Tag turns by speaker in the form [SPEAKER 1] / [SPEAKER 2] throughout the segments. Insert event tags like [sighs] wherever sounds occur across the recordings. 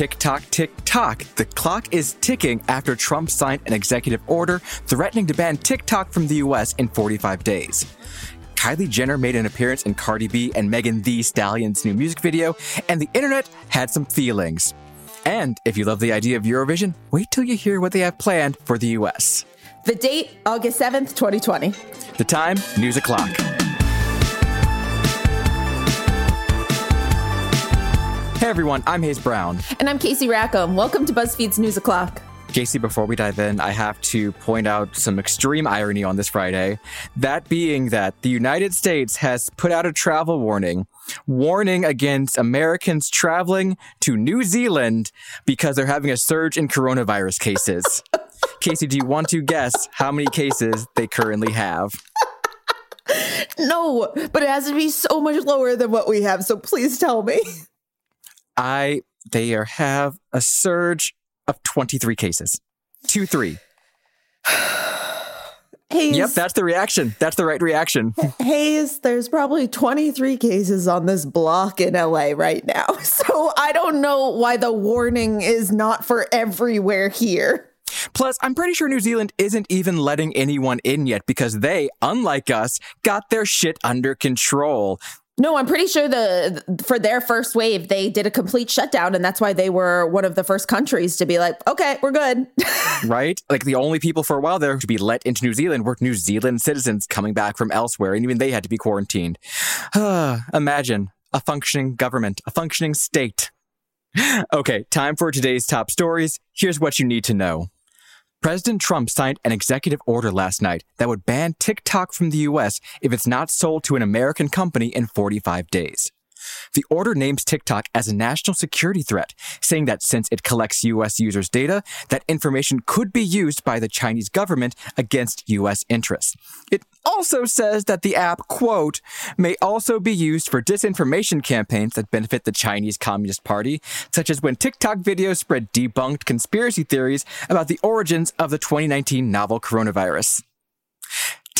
[SPEAKER 1] Tick tock, tick tock. The clock is ticking after Trump signed an executive order threatening to ban TikTok from the US in 45 days. Kylie Jenner made an appearance in Cardi B and Megan Thee Stallion's new music video, and the internet had some feelings. And if you love the idea of Eurovision, wait till you hear what they have planned for the US.
[SPEAKER 2] The date, August 7th, 2020.
[SPEAKER 1] The time, news o'clock. Hey everyone, I'm Hayes Brown.
[SPEAKER 2] And I'm Casey Rackham. Welcome to BuzzFeed's News O'Clock.
[SPEAKER 1] Casey, before we dive in, I have to point out some extreme irony on this Friday. That being that the United States has put out a travel warning, warning against Americans traveling to New Zealand because they're having a surge in coronavirus cases. [laughs] Casey, do you want to guess how many cases they currently have?
[SPEAKER 2] No, but it has to be so much lower than what we have, so please tell me.
[SPEAKER 1] I they are have a surge of 23 cases. 2 3. [sighs]
[SPEAKER 2] Hayes,
[SPEAKER 1] Yep, that's the reaction. That's the right reaction.
[SPEAKER 2] Hayes, there's probably 23 cases on this block in LA right now. [laughs] So I don't know why the warning is not for everywhere here.
[SPEAKER 1] Plus, I'm pretty sure New Zealand isn't even letting anyone in yet because they, unlike us, got their shit under control.
[SPEAKER 2] No, I'm pretty sure the for their first wave they did a complete shutdown and that's why they were one of the first countries to be like, "Okay, we're good." [laughs]
[SPEAKER 1] right? Like the only people for a while there to be let into New Zealand were New Zealand citizens coming back from elsewhere, and even they had to be quarantined. [sighs] Imagine a functioning government, a functioning state. [sighs] okay, time for today's top stories. Here's what you need to know. President Trump signed an executive order last night that would ban TikTok from the US if it's not sold to an American company in 45 days. The order names TikTok as a national security threat, saying that since it collects US users' data, that information could be used by the Chinese government against US interests. It also says that the app, quote, may also be used for disinformation campaigns that benefit the Chinese Communist Party, such as when TikTok videos spread debunked conspiracy theories about the origins of the 2019 novel coronavirus.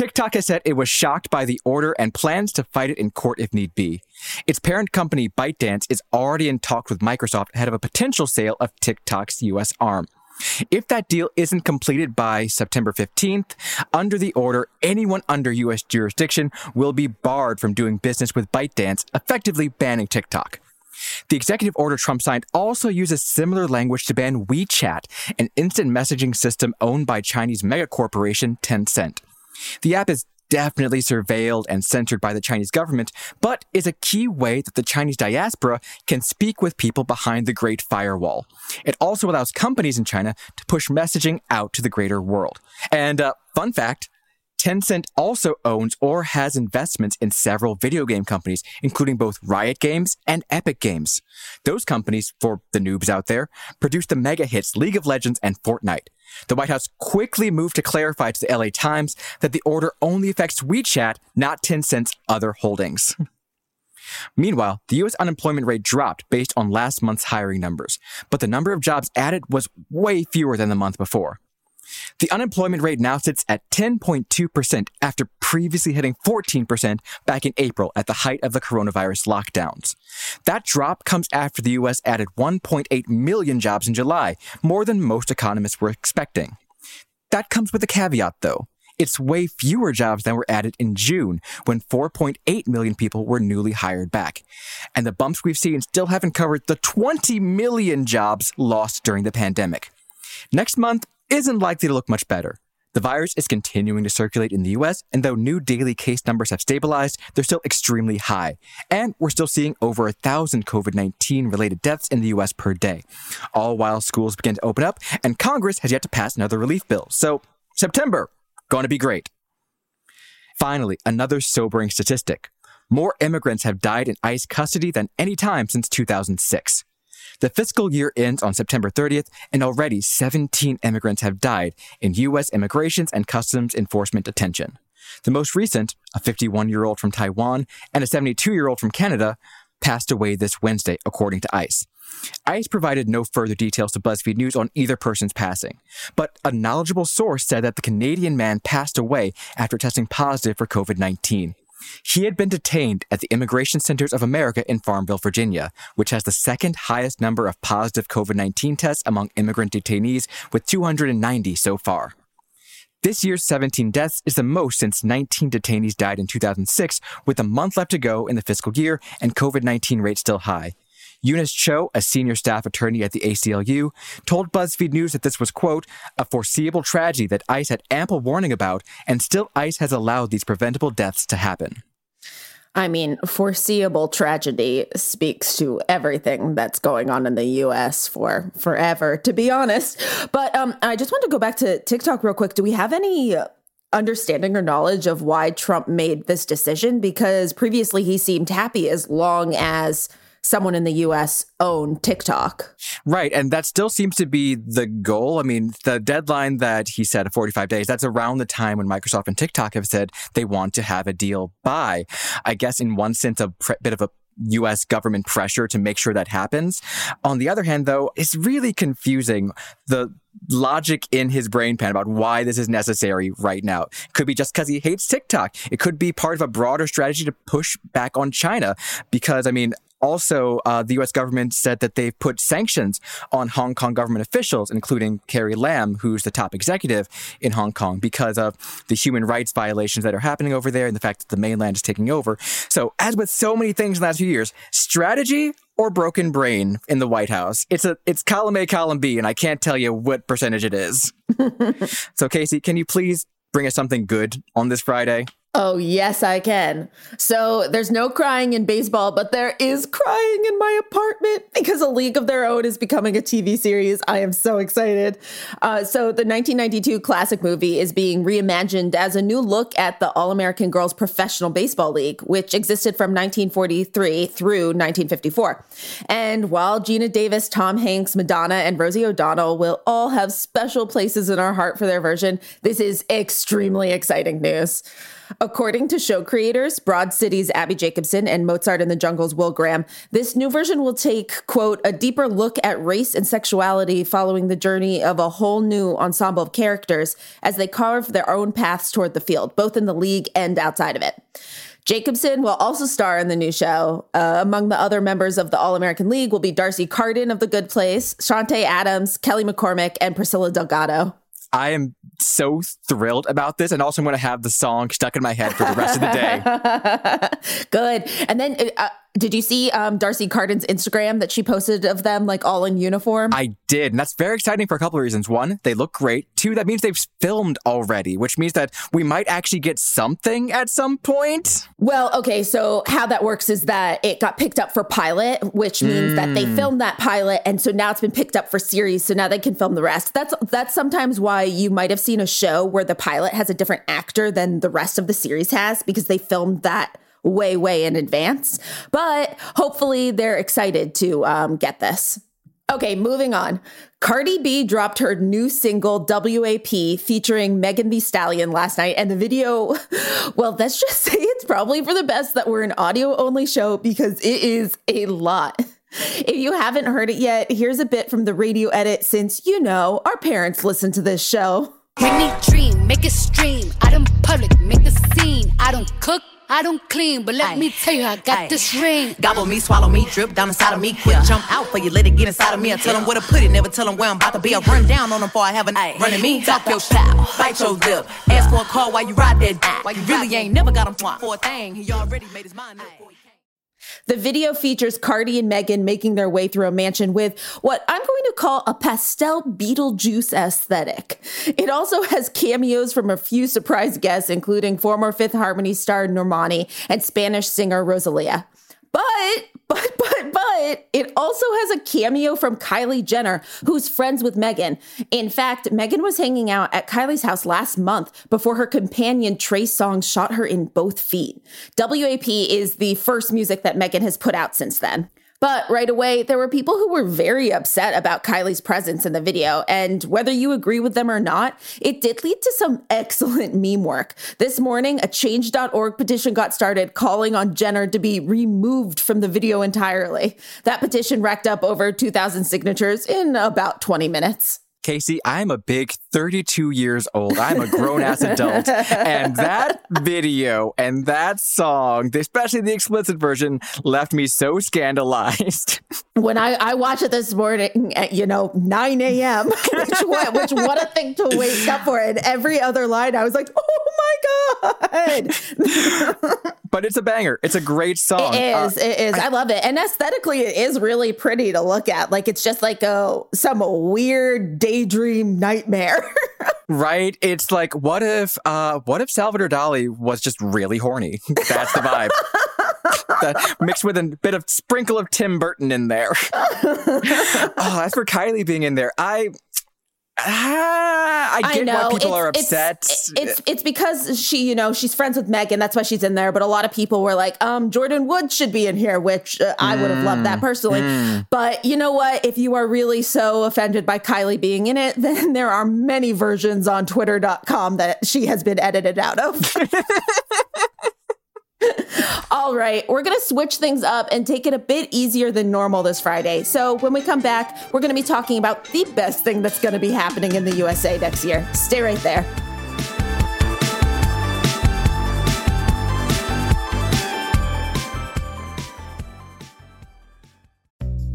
[SPEAKER 1] TikTok has said it was shocked by the order and plans to fight it in court if need be. Its parent company, ByteDance, is already in talks with Microsoft ahead of a potential sale of TikTok's US arm. If that deal isn't completed by September 15th, under the order, anyone under US jurisdiction will be barred from doing business with ByteDance, effectively banning TikTok. The executive order Trump signed also uses similar language to ban WeChat, an instant messaging system owned by Chinese megacorporation Tencent. The app is definitely surveilled and censored by the Chinese government, but is a key way that the Chinese diaspora can speak with people behind the Great Firewall. It also allows companies in China to push messaging out to the greater world. And uh, fun fact, Tencent also owns or has investments in several video game companies, including both Riot Games and Epic Games. Those companies, for the noobs out there, produce the mega hits League of Legends and Fortnite. The White House quickly moved to clarify to the LA Times that the order only affects WeChat, not Tencent's other holdings. Meanwhile, the US unemployment rate dropped based on last month's hiring numbers, but the number of jobs added was way fewer than the month before. The unemployment rate now sits at 10.2% after previously hitting 14% back in April at the height of the coronavirus lockdowns. That drop comes after the US added 1.8 million jobs in July, more than most economists were expecting. That comes with a caveat though. It's way fewer jobs than were added in June, when 4.8 million people were newly hired back. And the bumps we've seen still haven't covered the 20 million jobs lost during the pandemic. Next month, isn't likely to look much better. The virus is continuing to circulate in the US, and though new daily case numbers have stabilized, they're still extremely high. And we're still seeing over a thousand COVID 19 related deaths in the US per day. All while schools begin to open up, and Congress has yet to pass another relief bill. So, September, going to be great. Finally, another sobering statistic. More immigrants have died in ICE custody than any time since 2006. The fiscal year ends on September 30th, and already 17 immigrants have died in U.S. Immigrations and Customs Enforcement detention. The most recent, a 51 year old from Taiwan and a 72 year old from Canada, passed away this Wednesday, according to ICE. ICE provided no further details to BuzzFeed News on either person's passing, but a knowledgeable source said that the Canadian man passed away after testing positive for COVID 19. He had been detained at the Immigration Centers of America in Farmville, Virginia, which has the second highest number of positive COVID 19 tests among immigrant detainees, with 290 so far. This year's 17 deaths is the most since 19 detainees died in 2006, with a month left to go in the fiscal year and COVID 19 rates still high. Eunice Cho, a senior staff attorney at the ACLU, told BuzzFeed News that this was, quote, a foreseeable tragedy that ICE had ample warning about, and still ICE has allowed these preventable deaths to happen.
[SPEAKER 2] I mean, foreseeable tragedy speaks to everything that's going on in the US for forever, to be honest. But um, I just want to go back to TikTok real quick. Do we have any understanding or knowledge of why Trump made this decision? Because previously he seemed happy as long as someone in the US own TikTok.
[SPEAKER 1] Right. And that still seems to be the goal. I mean, the deadline that he said 45 days, that's around the time when Microsoft and TikTok have said they want to have a deal by. I guess in one sense, a pre- bit of a US government pressure to make sure that happens. On the other hand, though, it's really confusing the logic in his brain pan about why this is necessary right now. Could be just because he hates TikTok. It could be part of a broader strategy to push back on China. Because, I mean, also, uh, the U.S. government said that they've put sanctions on Hong Kong government officials, including Carrie Lam, who's the top executive in Hong Kong, because of the human rights violations that are happening over there and the fact that the mainland is taking over. So, as with so many things in the last few years, strategy or broken brain in the White House. It's a it's column A, column B, and I can't tell you what percentage it is. [laughs] so, Casey, can you please bring us something good on this Friday?
[SPEAKER 2] Oh, yes, I can. So there's no crying in baseball, but there is crying in my apartment because A League of Their Own is becoming a TV series. I am so excited. Uh, so the 1992 classic movie is being reimagined as a new look at the All American Girls Professional Baseball League, which existed from 1943 through 1954. And while Geena Davis, Tom Hanks, Madonna, and Rosie O'Donnell will all have special places in our heart for their version, this is extremely exciting news. According to show creators, Broad City's Abbi Jacobson and Mozart in the Jungle's Will Graham, this new version will take, quote, a deeper look at race and sexuality following the journey of a whole new ensemble of characters as they carve their own paths toward the field, both in the league and outside of it. Jacobson will also star in the new show. Uh, among the other members of the All American League will be D'Arcy Carden of The Good Place, Chanté Adams, Kelly McCormack, and Priscilla Delgado.
[SPEAKER 1] I am so thrilled about this, and also I'm going to have the song stuck in my head for the rest of the
[SPEAKER 2] day. [laughs] Good. And then uh, did you see um, D'Arcy Carden's Instagram that she posted of them like all in uniform?
[SPEAKER 1] I did. And that's very exciting for a couple of reasons. One, they look great. Two, that means they've filmed already, which means that we might actually get something at some point.
[SPEAKER 2] Well, okay. So, how that works is that it got picked up for pilot, which means mm. that they mm. filmed that pilot. And so now it's been picked up for series. So now they can film the rest. That's, that's sometimes why you might have seen a show where the pilot has a different actor than the rest of the series has because they filmed that way, way in advance. But hopefully they're excited to um, get this. Okay, moving on. Cardi B dropped her new single WAP featuring Megan Thee Stallion last night, and the video, [laughs] well, let's just [laughs] say it's probably for the best that we're an audio only show because it is a lot. If you haven't heard it yet, here's a bit from the radio edit since, you know, our parents listen to this show.
[SPEAKER 3] Make me dream, make it stream. I don't public, make the scene. I don't cook I don't clean, but let Aye. me tell you, I got Aye. this ring.
[SPEAKER 4] Gobble me, swallow me, drip down inside of me. Quick yeah. jump out for you, let it get inside of me. I tell them where to put it, never tell them where I'm about to be. I run down on them before I have a Aye. running me. Talk your style, bite your lip. Ask for a call while you ride that. While you really ain't never got him for a thing. He already made his mind up.
[SPEAKER 2] The video features Cardi and Megan making their way through a mansion with what I'm going to call a pastel Beetlejuice aesthetic. It also has cameos from a few surprise guests, including former Fifth Harmony star Normani and Spanish singer Rosalia. But, but, but, but, it also has a cameo from Kylie Jenner, who's friends with Megan. In fact, Megan was hanging out at Kylie's house last month before her companion Trey Songz shot her in both feet. WAP is the first music that Megan has put out since then. But right away, there were people who were very upset about Kylie's presence in the video. And whether you agree with them or not, it did lead to some [laughs] excellent meme work. This morning, a change.org petition got started calling on Jenner to be removed from the video entirely. That petition racked up over 2,000 signatures in about 20 minutes.
[SPEAKER 1] Casey, I'm a big 32 years old. I'm a grown ass adult. And that [laughs] video and that song, especially the explicit version, left me so scandalized. [laughs]
[SPEAKER 2] When I, I watched it this morning at, you know, 9 a.m., [laughs] which, what, which what a thing to wake up for. And every other line, I was like, oh my God.
[SPEAKER 1] But it's a banger. It's a great song.
[SPEAKER 2] It is. Uh, it is. I, I, love it. And aesthetically, it is really pretty to look at. Like it's just like a some weird daydream nightmare. [laughs]
[SPEAKER 1] right? It's like what if uh what if Salvador Dali was just really horny? That's the vibe. [laughs] that, mixed with a bit of sprinkle of Tim Burton in there. [laughs] oh, as for Kylie being in there, I Ah, I get I why people it's, are upset.
[SPEAKER 2] It's, it's, it's because she, you know, she's friends with Megan. That's why she's in there. But a lot of people were like, um, Jordyn Woods should be in here, which uh, I would have loved that mm, personally. Mm. But you know what? If you are really so offended by Kylie being in it, [laughs] then there are many versions on Twitter.com that she has been edited out of. [laughs] [laughs] All right, we're going to switch things up and take it a bit easier than normal this Friday. So, when we come back, we're going to be talking about the best thing that's going to be happening in the USA next year. Stay right there.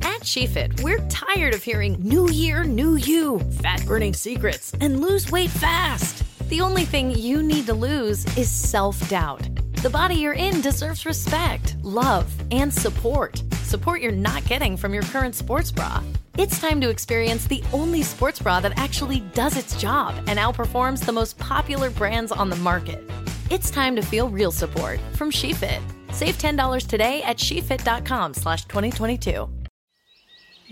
[SPEAKER 5] At SheFit, we're tired of hearing new year, new you, fat burning secrets, and lose weight fast. The only thing you need to lose is self doubt. The body you're in deserves respect, love, and support. Support you're not getting from your current sports bra. It's time to experience the only sports bra that actually does its job and outperforms the most popular brands on the market. It's time to feel real support from SheFit. Save $10 today at shefit.com slash 2022.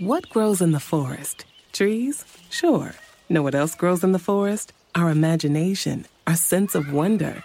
[SPEAKER 6] What grows in the forest? Trees? Sure. Know what else grows in the forest? Our imagination, our sense of wonder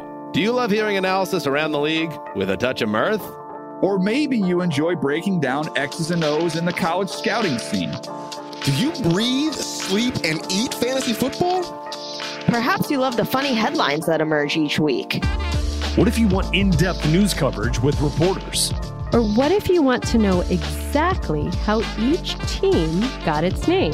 [SPEAKER 7] Do you love hearing analysis around the league with a touch of mirth?
[SPEAKER 8] Or maybe you enjoy breaking down X's and O's in the college scouting scene.
[SPEAKER 9] Do you breathe, sleep, and eat fantasy football?
[SPEAKER 10] Perhaps you love the funny headlines that emerge each week.
[SPEAKER 11] What if you want in depth news coverage with reporters?
[SPEAKER 12] Or what if you want to know exactly how each team got its name?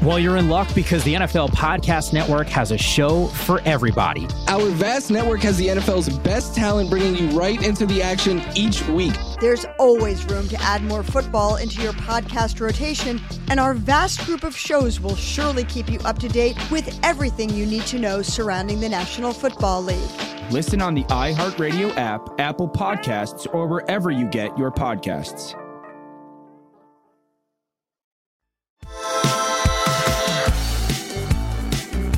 [SPEAKER 13] Well, you're in luck because the NFL Podcast Network has a show for everybody.
[SPEAKER 14] Our vast network has the NFL's best talent bringing you right into the action each week.
[SPEAKER 15] There's always room to add more football into your podcast rotation, and our vast group of shows will surely keep you up to date with everything you need to know surrounding the National Football League.
[SPEAKER 16] Listen on the iHeartRadio app, Apple Podcasts, or wherever you get your podcasts.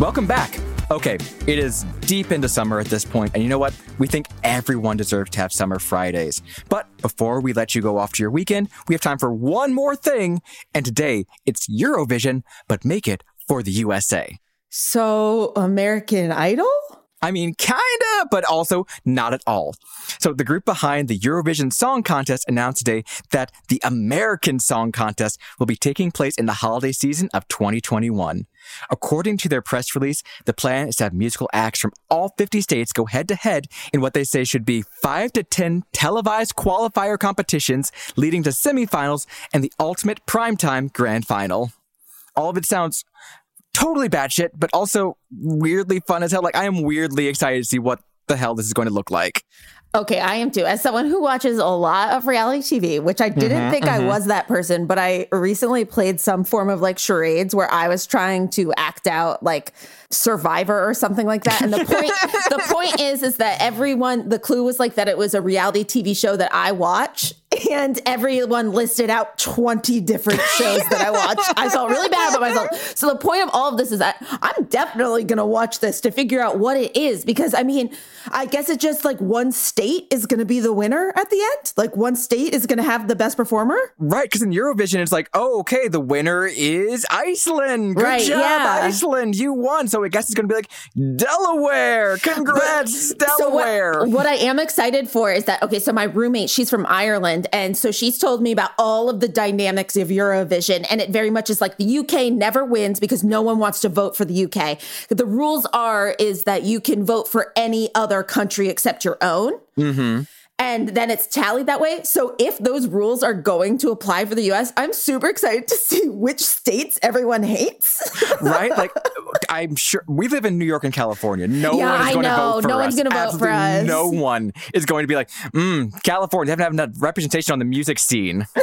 [SPEAKER 1] Welcome back. Okay, it is deep into summer at this point, and you know what? We think everyone deserves to have summer Fridays. But before we let you go off to your weekend, we have time for one more thing, and today it's Eurovision, but make it for the USA.
[SPEAKER 2] So, American Idol?
[SPEAKER 1] I mean, kinda, but also not at all. So the group behind the Eurovision Song Contest announced today that the American Song Contest will be taking place in the holiday season of 2021. According to their press release, the plan is to have musical acts from all 50 states go head to head in what they say should be 5 to 10 televised qualifier competitions leading to semifinals and the ultimate primetime grand final. All of it sounds totally batshit, but also weirdly fun as hell. Like I am weirdly excited to see what the hell this is going to look like.
[SPEAKER 2] Okay, I am too. As someone who watches a lot of reality TV, which I didn't mm-hmm, think mm-hmm. I was that person, but I recently played some form of like charades where I was trying to act out like Survivor or something like that. And the point [laughs] the point is is that everyone the clue was like that it was a reality TV show that I watch. [laughs] and everyone listed out 20 different shows that I watched. I felt really bad about myself. So the point of all of this is that I'm definitely going to watch this to figure out what it is because I mean, I guess it's just like one state is going to be the winner at the end. Like one state is going to have the best performer.
[SPEAKER 1] Right, because in Eurovision it's like, oh, okay, the winner is Iceland. Good
[SPEAKER 2] Right,
[SPEAKER 1] job,
[SPEAKER 2] yeah.
[SPEAKER 1] Iceland. You won. So I guess it's going to be like Delaware. Congrats, Delaware.
[SPEAKER 2] So what-
[SPEAKER 1] Delaware.
[SPEAKER 2] what, I am excited for is that okay, so my roommate, she's from Ireland, and so she's told me about all of the dynamics of Eurovision, and it very much is like the UK never wins because no one wants to vote for the UK. The rules are is that you can vote for any other country except your own.
[SPEAKER 1] mm-hmm.
[SPEAKER 2] And then it's tallied that way. So if those rules are going to apply for the US, I'm super excited to see which states everyone hates. [laughs]
[SPEAKER 1] right? Like, I'm sure we live in New York and California. No
[SPEAKER 2] Yeah,
[SPEAKER 1] one is
[SPEAKER 2] I
[SPEAKER 1] going to vote for
[SPEAKER 2] No
[SPEAKER 1] us.
[SPEAKER 2] one's gonna vote for
[SPEAKER 1] Absolutely
[SPEAKER 2] us.
[SPEAKER 1] No one is going to be like, mm, California, they haven't had enough representation on the music scene. [laughs]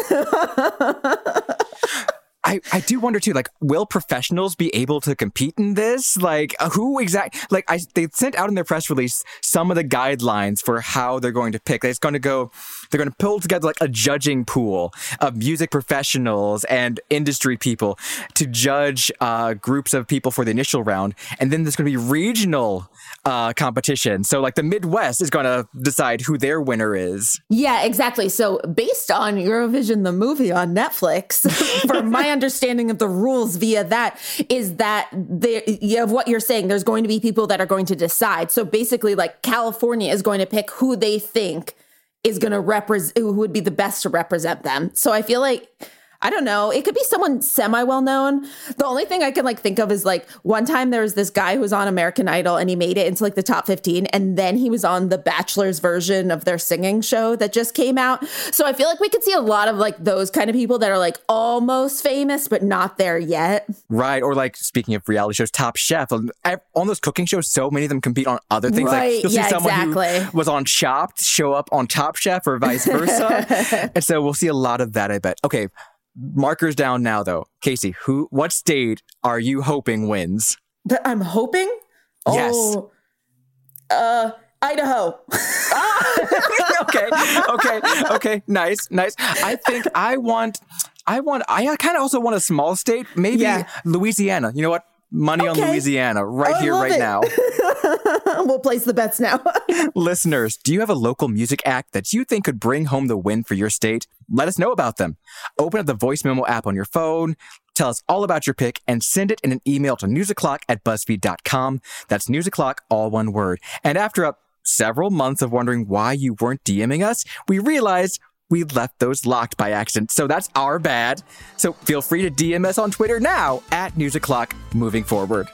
[SPEAKER 1] I, I do wonder too, like, will professionals be able to compete in this? Like, uh, who exactly, Like, I they sent out in their press release some of the guidelines for how they're going to pick. It's going to go, they're going to pull together like a judging pool of music professionals and industry people to judge uh, groups of people for the initial round, and then there's going to be regional uh, competition. So, like, the Midwest is going to decide who their winner is.
[SPEAKER 2] Yeah, exactly. So, based on Eurovision the movie on Netflix, [laughs] for my [laughs] understanding of the rules via that is that you have what you're saying. There's going to be people that are going to decide. So basically, like California is going to pick who they think is going to represent who would be the best to represent them. So I feel like I don't know. It could be someone semi well known. The only thing I can like think of is like one time there was this guy who was on American Idol and he made it into like the top 15 and then he was on the Bachelor's version of their singing show that just came out. So I feel like we could see a lot of like those kind of people that are like almost famous but not there yet.
[SPEAKER 1] Right. Or like speaking of reality shows, Top Chef. Um, on on those cooking shows, so many of them compete on other things.
[SPEAKER 2] Right,
[SPEAKER 1] Like you'll
[SPEAKER 2] yeah,
[SPEAKER 1] see someone
[SPEAKER 2] exactly.
[SPEAKER 1] who was on Chopped show up on Top Chef or vice versa. [laughs] and so we'll see a lot of that, I bet. Okay. Markers down now though. Casey, who what state are you hoping wins?
[SPEAKER 2] That I'm hoping?
[SPEAKER 1] Yes.
[SPEAKER 2] Oh, uh Idaho. [laughs]
[SPEAKER 1] okay. Okay. Okay. Nice. Nice. I think I want I want I kind of also want a small state, maybe
[SPEAKER 2] Yeah.
[SPEAKER 1] Louisiana. You know what? Money on Louisiana right oh,
[SPEAKER 2] I
[SPEAKER 1] here, right
[SPEAKER 2] it.
[SPEAKER 1] now. [laughs]
[SPEAKER 2] we'll place the bets now. [laughs]
[SPEAKER 1] Listeners, do you have a local music act that you think could bring home the win for your state? Let us know about them. Open up the voice memo app on your phone, tell us all about your pick, and send it in an email to newsoclock at buzzfeed.com. That's newsoclock, all one word. And after a several months of wondering why you weren't DMing us, we realized we left those locked by accident. So that's our bad. So feel free to DM us on Twitter now at News O'Clock moving forward.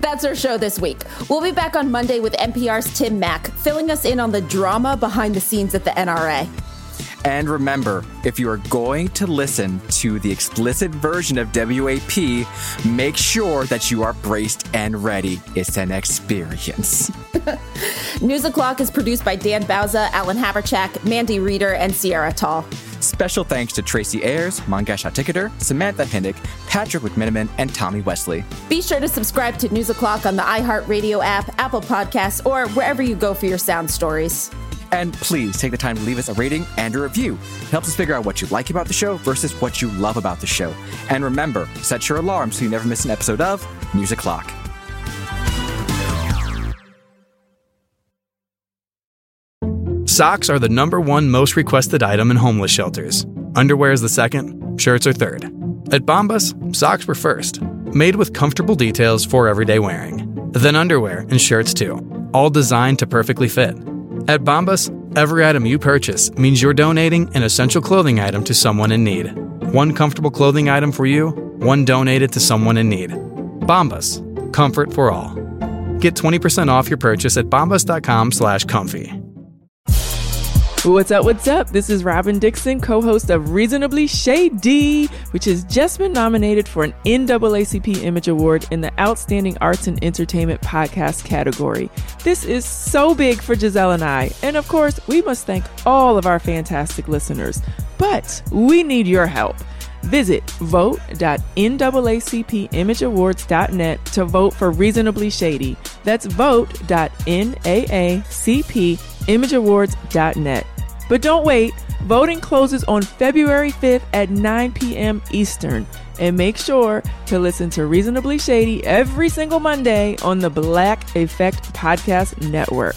[SPEAKER 2] That's our show this week. We'll be back on Monday with NPR's Tim Mak, filling us in on the drama behind the scenes at the NRA.
[SPEAKER 1] And remember, if you are going to listen to the explicit version of WAP, make sure that you are braced and ready. It's an experience. [laughs]
[SPEAKER 2] News O'Clock is produced by Dan Bauza, Alan Haverchak, Mandy Reeder, and Sierra Tall.
[SPEAKER 1] Special thanks to Tracy Ayers, Mangesh Hattikudur, Samantha Henig, Patrick McMiniman, and Tommy Wesley.
[SPEAKER 2] Be sure to subscribe to News O'Clock on the iHeartRadio app, Apple Podcasts, or wherever you go for your sound stories.
[SPEAKER 1] And please take the time to leave us a rating and a review. It helps us figure out what you like about the show versus what you love about the show. And remember, set your alarm so you never miss an episode of News O'Clock.
[SPEAKER 17] Socks are the number one most requested item in homeless shelters. Underwear is the second, shirts are third. At Bombas, socks were first, made with comfortable details for everyday wearing. Then underwear and shirts too, all designed to perfectly fit. At Bombas, every item you purchase means you're donating an essential clothing item to someone in need. One comfortable clothing item for you, one donated to someone in need. Bombas, comfort for all. Get 20% off your purchase at bombas.com slash comfy.
[SPEAKER 18] What's up? What's up? This is Robin Dixon, co host of Reasonably Shady, which has just been nominated for an NAACP Image Award in the Outstanding Arts and Entertainment Podcast category. This is so big for Gizelle and I. And of course, we must thank all of our fantastic listeners. But we need your help. Visit vote.naacpimageawards.net to vote for Reasonably Shady. That's vote.naacpimageawards.net. But don't wait. Voting closes on February 5th at 9 p.m. Eastern. And make sure to listen to Reasonably Shady every single Monday on the Black Effect Podcast Network.